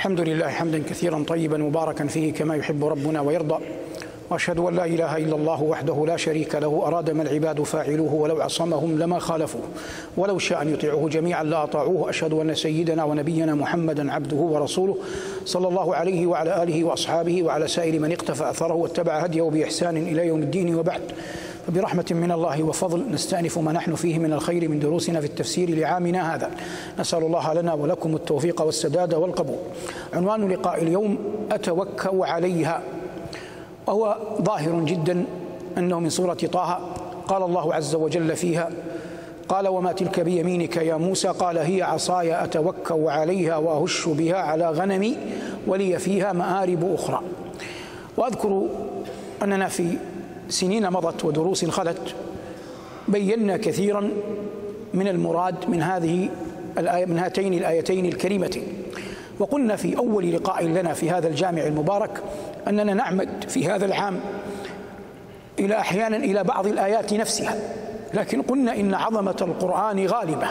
الحمد لله حمدا كثيرا طيبا مباركا فيه كما يحب ربنا ويرضى. وأشهد أن لا إله إلا الله وحده لا شريك له أراد ما العباد فاعلوه ولو عصمهم لما خالفوه. ولو شاء أن يطيعوه جميعا لاطاعوه أشهد أن سيدنا ونبينا محمدا عبده ورسوله صلى الله عليه وعلى آله وأصحابه وعلى سائر من اقتفى أثره واتبع هديه بإحسان إلى يوم الدين وبعد. فبرحمة من الله وفضل نستأنف ما نحن فيه من الخير من دروسنا في التفسير لعامنا هذا. نسأل الله لنا ولكم التوفيق والسداد والقبول. عنوان لقاء اليوم أتوكأ عليها. وهو ظاهر جدا أنه من سورة طه. قال الله عز وجل فيها قال وما تلك بيمينك يا موسى؟ قال هي عصاي أتوكأ عليها وأهش بها على غنمي ولي فيها مآرب أخرى. وأذكر أننا في سنين مضت ودروس خلت بينا كثيرا من المراد من هذه الآية من هاتين الآيتين الكريمتين وقلنا في أول لقاء لنا في هذا الجامع المبارك أننا نعمد في هذا العام إلى أحيانا إلى بعض الآيات نفسها لكن قلنا إن عظمة القرآن غالبة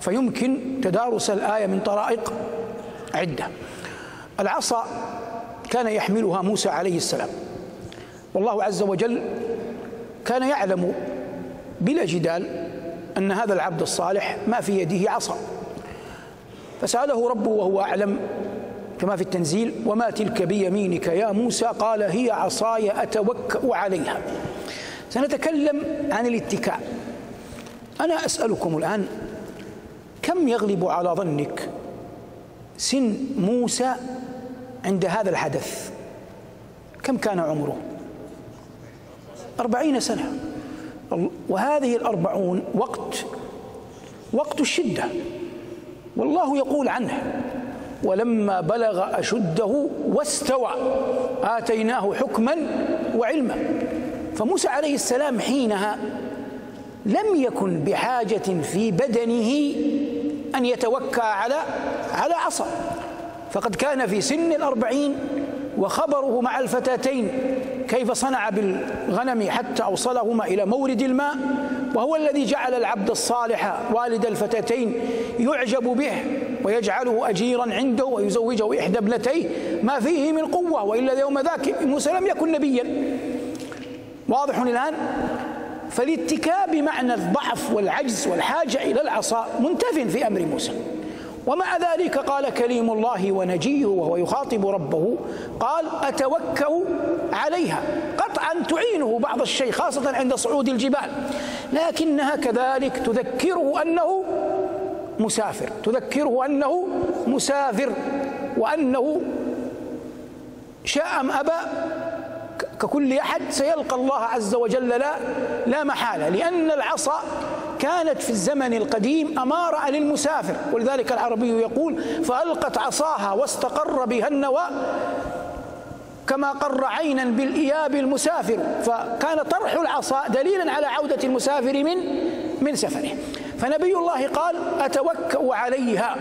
فيمكن تدارس الآية من طرائق عدة. العصا كان يحملها موسى عليه السلام. والله عز وجل كان يعلم بلا جدال أن هذا العبد الصالح ما في يده عصا. فسأله ربه وهو أعلم كما في التنزيل وما تلك بيمينك يا موسى؟ قال هي عصاي أتوكأ عليها. سنتكلم عن الاتكاء. أنا أسألكم الآن كم يغلب على ظنك سن موسى عند هذا الحدث؟ كم كان عمره؟ أربعين سنة. وهذه الأربعون وقت وقت الشدة. والله يقول عنه ولما بلغ أشده واستوى آتيناه حكما وعلما. فموسى عليه السلام حينها لم يكن بحاجة في بدنه أن يتوكى على على عصا. فقد كان في سن الأربعين وخبره مع الفتاتين. كيف صنع بالغنم حتى أوصلهما إلى مورد الماء وهو الذي جعل العبد الصالح والد الفتاتين يعجب به ويجعله أجيرا عنده ويزوجه إحدى ابنتيه. ما فيه من قوة وإلا يوم ذاك موسى لم يكن نبيا. واضح الآن؟ فالاتكاء بمعنى الضعف والعجز والحاجة إلى العصا منتف في أمر موسى. ومع ذلك قال كليم الله ونجيه وهو يخاطب ربه قال أتوكأ عليها قطعا تعينه بعض الشيء خاصة عند صعود الجبال. لكنها كذلك تذكره أنه مسافر تذكره أنه مسافر وأنه شاء أم أبى ككل أحد سيلقى الله عز وجل لا لا محالة. لأن العصا كانت في الزمن القديم أمارة للمسافر. ولذلك العربي يقول فألقت عصاها واستقر بها النوى كما قر عينا بالإياب المسافر فكان طرح العصا دليلا على عودة المسافر من من سفره. فنبي الله قال أتوكأ عليها.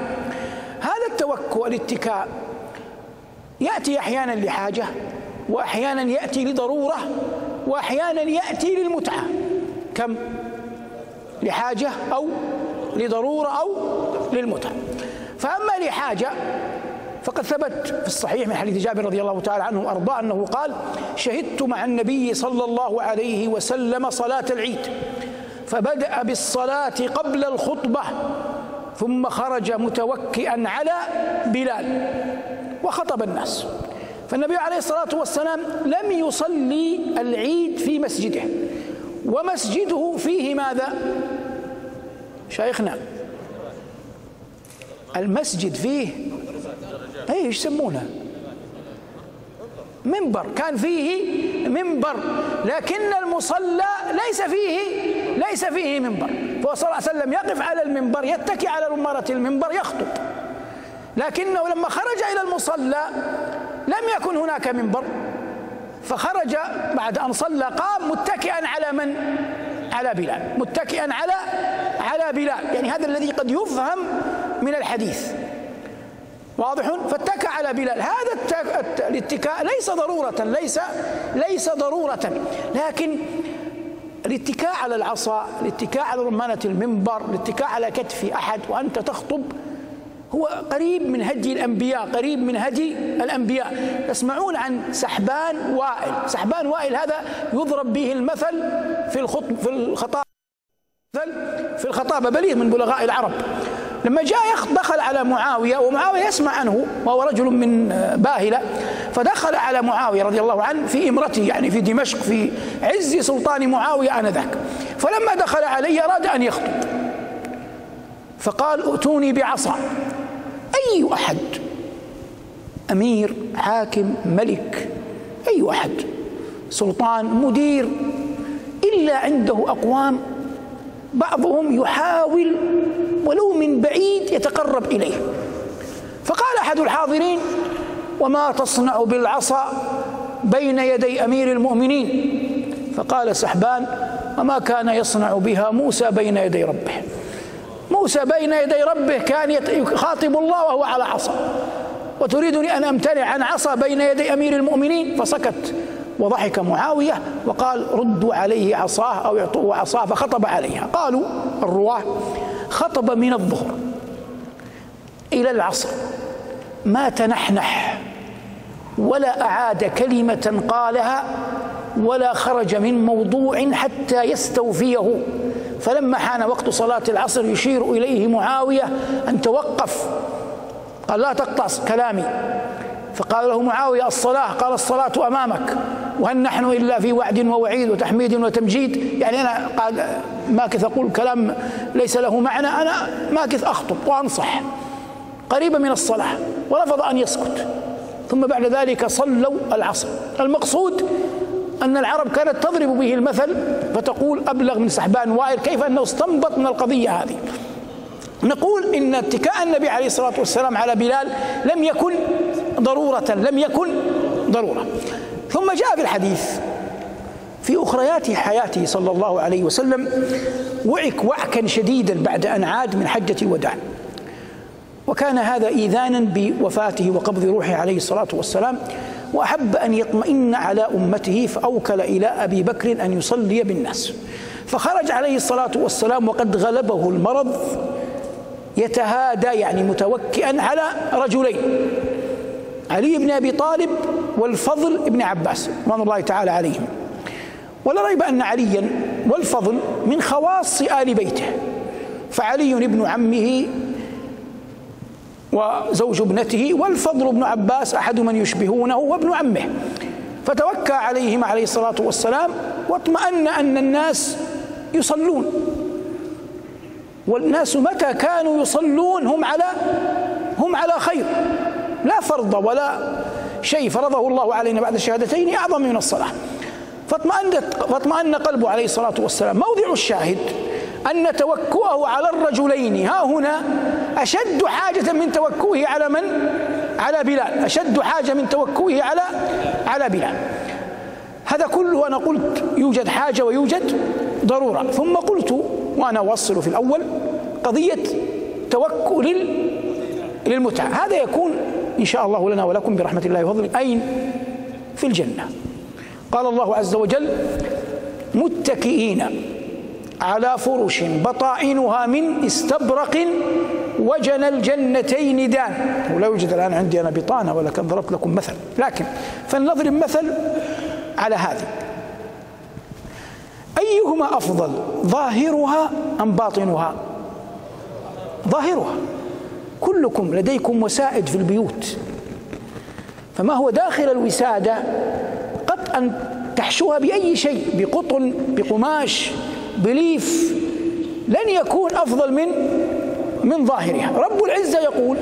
هذا التوكؤ الاتكاء يأتي أحيانا لحاجة وأحيانا يأتي لضرورة وأحيانا يأتي للمتعة. كم؟ لحاجة أو لضرورة أو للمتعة. فأما لحاجة فقد ثبت في الصحيح من حديث جابر رضي الله تعالى عنه وأرضاه أنه قال شهدت مع النبي صلى الله عليه وسلم صلاة العيد فبدأ بالصلاة قبل الخطبة ثم خرج متوكئا على بلال وخطب الناس. فالنبي عليه الصلاة والسلام لم يصلي العيد في مسجده. ومسجده فيه ماذا؟ شيخنا المسجد فيه إيش يسمونه؟ منبر. كان فيه منبر لكن المصلى ليس فيه ليس فيه منبر. فهو صلى الله عليه وسلم يقف على المنبر يتكي على رمارة المنبر يخطب. لكنه لما خرج إلى المصلى لم يكن هناك منبر. فخرج بعد أن صلى قام متكئا على من؟ على بلال. متكئا على على بلال. يعني هذا الذي قد يفهم من الحديث. واضح؟ فاتكى على بلال. هذا الاتكاء ليس ضرورة ليس ليس ضرورة. لكن الاتكاء على العصا الاتكاء على رمانة المنبر الاتكاء على كتف أحد وأنت تخطب هو قريب من هدي الأنبياء قريب من هدي الأنبياء. تسمعون عن سحبان وائل. سحبان وائل هذا يضرب به المثل في الخطب في الخطاب في الخطابة. بليغ من بلغاء العرب. لما جاء دخل على معاوية ومعاوية يسمع عنه وهو رجل من باهلة فدخل على معاوية رضي الله عنه في إمرته يعني في دمشق في عز سلطان معاوية آنذاك. فلما دخل عليه أراد أن يخطب. فقال ائتوني بعصا. أي أحد؟ أمير حاكم ملك أي أحد؟ سلطان مدير. إلا عنده أقوام بعضهم يحاول ولو من بعيد يتقرب إليه. فقال أحد الحاضرين وما تصنع بالعصا بين يدي أمير المؤمنين؟ فقال سحبان وما كان يصنع بها موسى بين يدي ربه. موسى بين يدي ربه كان يخاطب الله وهو على عصا. وتريدني أن أمتنع عن عصا بين يدي أمير المؤمنين؟ فسكت. وضحك معاوية وقال ردوا عليه عصاه أو اعطوه عصاه. فخطب عليها. قالوا الرواة. خطب من الظهر إلى العصر. ما تنحنح ولا أعاد كلمة قالها ولا خرج من موضوع حتى يستوفيه. فلما حان وقت صلاة العصر يشير إليه معاوية أن توقف. قال لا تقطع كلامي. فقال له معاوية الصلاة. قال الصلاة أمامك. وهل نحن إلا في وعد ووعيد وتحميد وتمجيد؟ يعني أنا قال ماكث أقول كلام ليس له معنى. أنا ماكث أخطب وأنصح. قريبا من الصلاة ورفض أن يسكت. ثم بعد ذلك صلوا العصر. المقصود أن العرب كانت تضرب به المثل فتقول أبلغ من سحبان وائل. كيف أنه استنبط من القضية هذه؟ نقول إن اتكاء النبي عليه الصلاة والسلام على بلال لم يكن ضرورة لم يكن ضرورة. ثم جاء في الحديث في أخريات حياته صلى الله عليه وسلم وعك وعكا شديدا بعد أن عاد من حجة الوداع. وكان هذا إيذانا بوفاته وقبض روحه عليه الصلاة والسلام وأحب أن يطمئن على أمته فأوكل إلى أبي بكر أن يصلي بالناس. فخرج عليه الصلاة والسلام وقد غلبه المرض يتهادى يعني متوكئا على رجلين. علي بن أبي طالب والفضل بن عباس رضوان الله تعالى عليهم. ولا ريب أن عليا والفضل من خواص آل بيته. فعلي ابن عمه وزوج ابنته والفضل بن عباس أحد من يشبهونه وابن عمه. فتوكى عليهم عليه الصلاة والسلام واطمأن أن الناس يصلون. والناس متى كانوا يصلون؟ هم على هم على خير. لا فرض ولا شيء فرضه الله علينا بعد الشهادتين أعظم من الصلاة. فاطمأن فاطمأن قلبه عليه الصلاة والسلام. موضع الشاهد أن توكؤه على الرجلين. ها هنا أشد حاجة من توكؤه على من؟ على بلال. أشد حاجة من توكؤه على على بلال. هذا كله أنا قلت يوجد حاجة ويوجد ضرورة. ثم قلت وأنا أوصل في الأول قضية توكل للمتعة. هذا يكون إن شاء الله لنا ولكم برحمة الله وفضله أين؟ في الجنة. قال الله عز وجل متكئين على فرش بطائنها من استبرق وجن الجنتين دان. ولا يوجد الآن عندي أنا بطانة ولكن ضربت لكم مثل. لكن فلنضرب مثل على هذه. أيهما أفضل ظاهرها أم باطنها؟ ظاهرها. كلكم لديكم وسائد في البيوت. فما هو داخل الوسادة؟ قد أن تحشوها بأي شيء بقطن بقماش بليف لن يكون أفضل من من ظاهرها. رب العزة يقول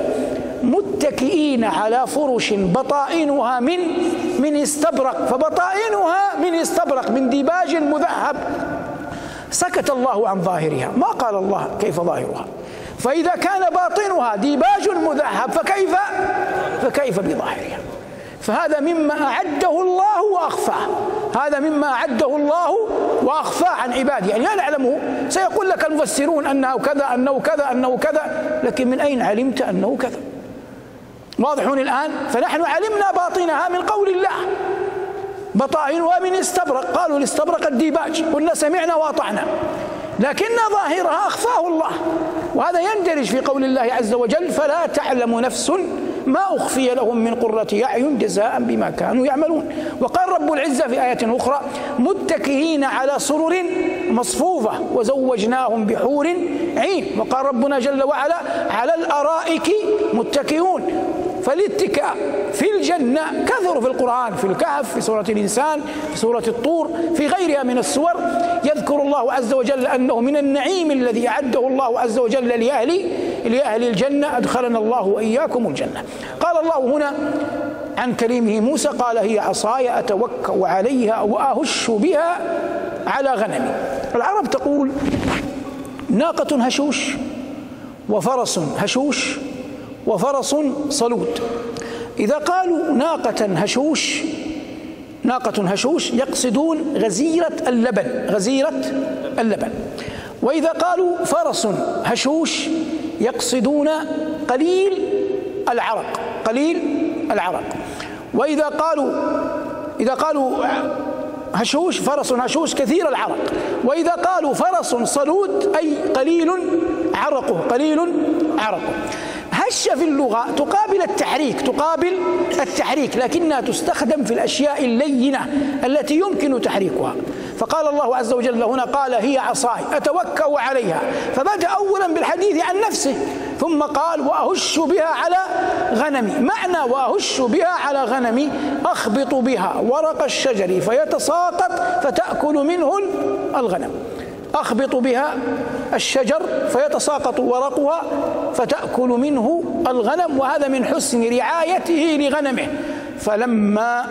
متكئين على فرش بطائنها من من استبرق فبطائنها من استبرق من ديباج مذهب. سكت الله عن ظاهرها. ما قال الله كيف ظاهرها؟ فإذا كان باطنها ديباج مذهب فكيف؟ فكيف بظاهرها؟ فهذا مما أعده الله وأخفاه. هذا مما أعده الله وأخفاه عن عباده. يعني لا نعلمه سيقول لك المفسرون أنه كذا أنه كذا أنه كذا لكن من أين علمت أنه كذا؟ واضحون الآن؟ فنحن علمنا باطنها من قول الله. بطائنها من استبرق. قالوا الاستبرق الديباج قلنا سمعنا وأطعنا. لكن ظاهرها أخفاه الله. وهذا يندرج في قول الله عز وجل فلا تعلم نفس ما أخفي لهم من قرة أعين جزاء بما كانوا يعملون. وقال رب العزة في آية أخرى متكئين على سرر مصفوفة وزوجناهم بحور عين. وقال ربنا جل وعلا على الأرائك متكئون. فالاتكاء في الجنة كثر في القرآن في الكهف في سورة الإنسان في سورة الطور في غيرها من السور. يذكر الله عز وجل أنه من النعيم الذي أعده الله عز وجل لأهل لأهل الجنة. أدخلنا الله وإياكم الجنة. قال الله هنا عن كريمه موسى قال هي عصاي أتوكأ عليها وأهش بها على غنمي. العرب تقول ناقة هشوش وفرس هشوش وفرس صلود. إذا قالوا ناقة هشوش ناقة هشوش يقصدون غزيرة اللبن غزيرة اللبن. وإذا قالوا فرس هشوش يقصدون قليل العرق قليل العرق. وإذا قالوا إذا قالوا هشوش فرس هشوش كثير العرق. وإذا قالوا فرس صلود أي قليل عرقه قليل عرقه. هش في اللغة تقابل التحريك تقابل التحريك لكنها تستخدم في الأشياء اللينة التي يمكن تحريكها. فقال الله عز وجل هنا قال هي عصاي أتوكأ عليها. فبدأ أولا بالحديث عن نفسه ثم قال وأهش بها على غنمي. معنى وأهش بها على غنمي أخبط بها ورق الشجر فيتساقط فتأكل منه الغنم. أخبط بها الشجر فيتساقط ورقها فتأكل منه الغنم وهذا من حسن رعايته لغنمه. فلما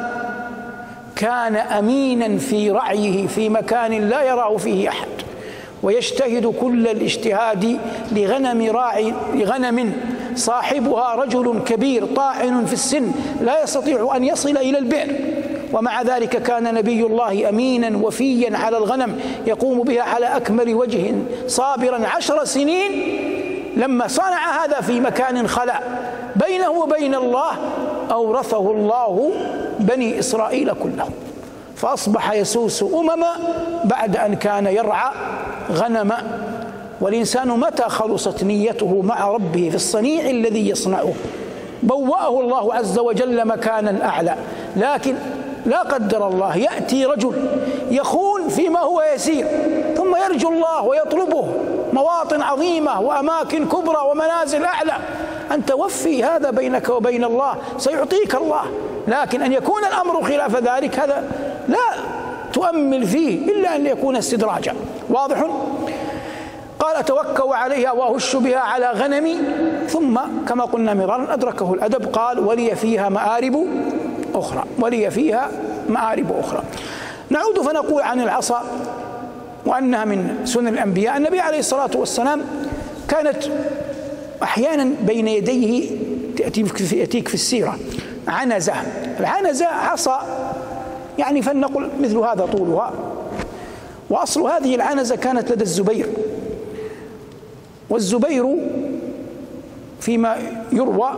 كان أمينا في رعيه في مكان لا يراه فيه أحد ويجتهد كل الاجتهاد لغنم راعي لغنم صاحبها رجل كبير طاعن في السن لا يستطيع أن يصل إلى البئر. ومع ذلك كان نبي الله أمينا وفيا على الغنم يقوم بها على أكمل وجه صابرا عشر سنين. لما صنع هذا في مكان خلا بينه وبين الله أورثه الله بني إسرائيل كلهم. فأصبح يسوس أمما بعد أن كان يرعى غنما والإنسان متى خلصت نيته مع ربه في الصنيع الذي يصنعه؟ بوأه الله عز وجل مكانا أعلى. لكن لا قدر الله يأتي رجل يخون فيما هو يسير ثم يرجو الله ويطلبه مواطن عظيمة وأماكن كبرى ومنازل أعلى. أن توفي هذا بينك وبين الله سيعطيك الله. لكن أن يكون الأمر خلاف ذلك هذا لا تؤمل فيه إلا أن يكون استدراجا. واضح؟ قال أتوكأ عليها وأهش بها على غنمي. ثم كما قلنا مرارا أدركه الأدب قال ولي فيها مآرب. أخرى ولي فيها مآرب أخرى. نعود فنقول عن العصا وأنها من سنن الأنبياء. النبي عليه الصلاة والسلام كانت أحيانا بين يديه تأتيك في السيرة. عنزة. العنزة عصا يعني فلنقل مثل هذا طولها. وأصل هذه العنزة كانت لدى الزبير. والزبير فيما يروى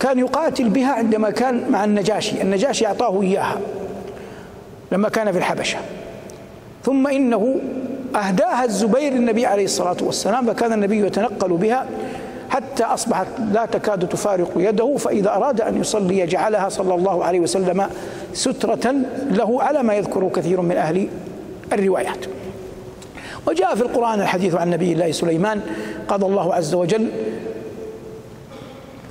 كان يقاتل بها عندما كان مع النجاشي. النجاشي أعطاه إياها لما كان في الحبشة. ثم إنه أهداها الزبير للنبي عليه الصلاة والسلام فكان النبي يتنقل بها حتى أصبحت لا تكاد تفارق يده فإذا أراد أن يصلي جعلها صلى الله عليه وسلم سترة له على ما يذكر كثير من أهل الروايات. وجاء في القرآن الحديث عن نبي الله سليمان قال الله عز وجل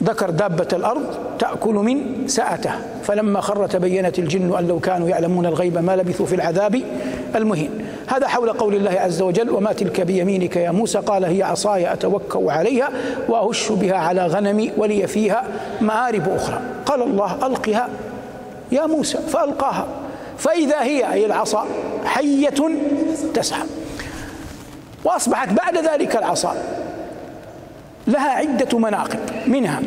ذكر دابة الأرض تأكل من سأته فلما خر تبينت الجن أن لو كانوا يعلمون الغيب ما لبثوا في العذاب المهين. هذا حول قول الله عز وجل وما تلك بيمينك يا موسى؟ قال هي عصاي أتوكأ عليها وأهش بها على غنمي ولي فيها مآرب أخرى. قال الله ألقها يا موسى. فألقاها. فإذا هي أي العصا حية تسعى وأصبحت بعد ذلك العصا. لها عدة مناقب منها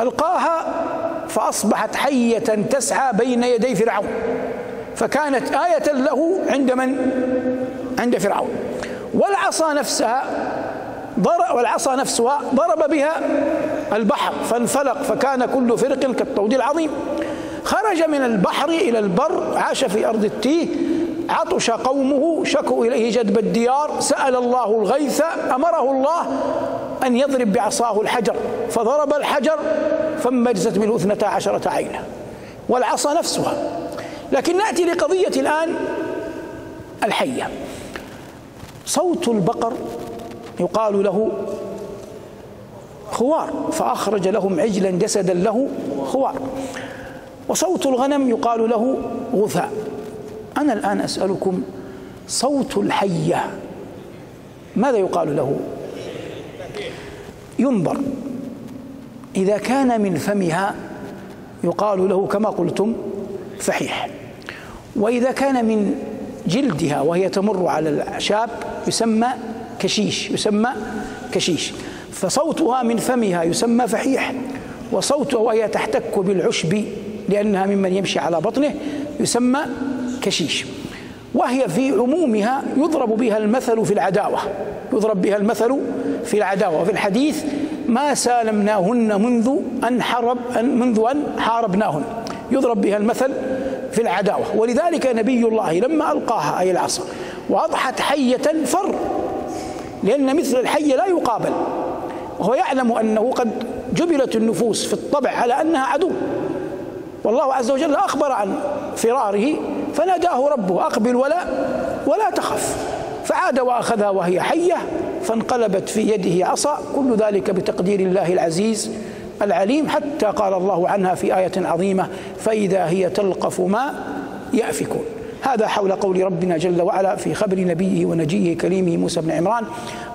ألقاها فأصبحت حية تسعى بين يدي فرعون فكانت آية له عند من؟ عند فرعون والعصا نفسها ضرب والعصا نفسها ضرب بها البحر فانفلق فكان كل فرق كالطود العظيم خرج من البحر إلى البر عاش في أرض التيه عطش قومه شكوا إليه جدب الديار سأل الله الغيث أمره الله أن يضرب بعصاه الحجر فضرب الحجر فانبجست منه اثنتا عشرة عينا. والعصا نفسها. لكن نأتي لقضية الآن الحية. صوت البقر يقال له خوار فأخرج لهم عجلا جسدا له خوار. وصوت الغنم يقال له غثاء. أنا الآن أسألكم صوت الحية ماذا يقال له؟ ينبر إذا كان من فمها يقال له كما قلتم فحيح وإذا كان من جلدها وهي تمر على الأعشاب يسمى كشيش يسمى كشيش. فصوتها من فمها يسمى فحيح وصوتها وهي تحتك بالعشب لأنها ممن يمشي على بطنه يسمى كشيش. وهي في عمومها يضرب بها المثل في العداوة يضرب بها المثل في العداوة. وفي الحديث ما سالمناهن منذ أن حرب منذ أن حاربناهن. يضرب بها المثل في العداوة. ولذلك نبي الله لما ألقاها أي العصا وأضحت حية فر. لأن مثل الحية لا يقابل. وهو يعلم أنه قد جبلت النفوس في الطبع على أنها عدو. والله عز وجل أخبر عن فراره فناداه ربه أقبل ولا ولا تخف. فعاد وأخذها وهي حية فانقلبت في يده عصا كل ذلك بتقدير الله العزيز العليم حتى قال الله عنها في آية عظيمة فإذا هي تلقف ما يأفكون. هذا حول قول ربنا جل وعلا في خبر نبيه ونجيه كليمه موسى بن عمران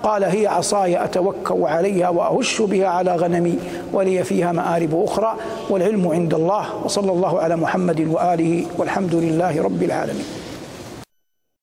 قال هي عصاي أتوكأ عليها وأهش بها على غنمي ولي فيها مآرب أخرى والعلم عند الله وصلى الله على محمد وآله والحمد لله رب العالمين.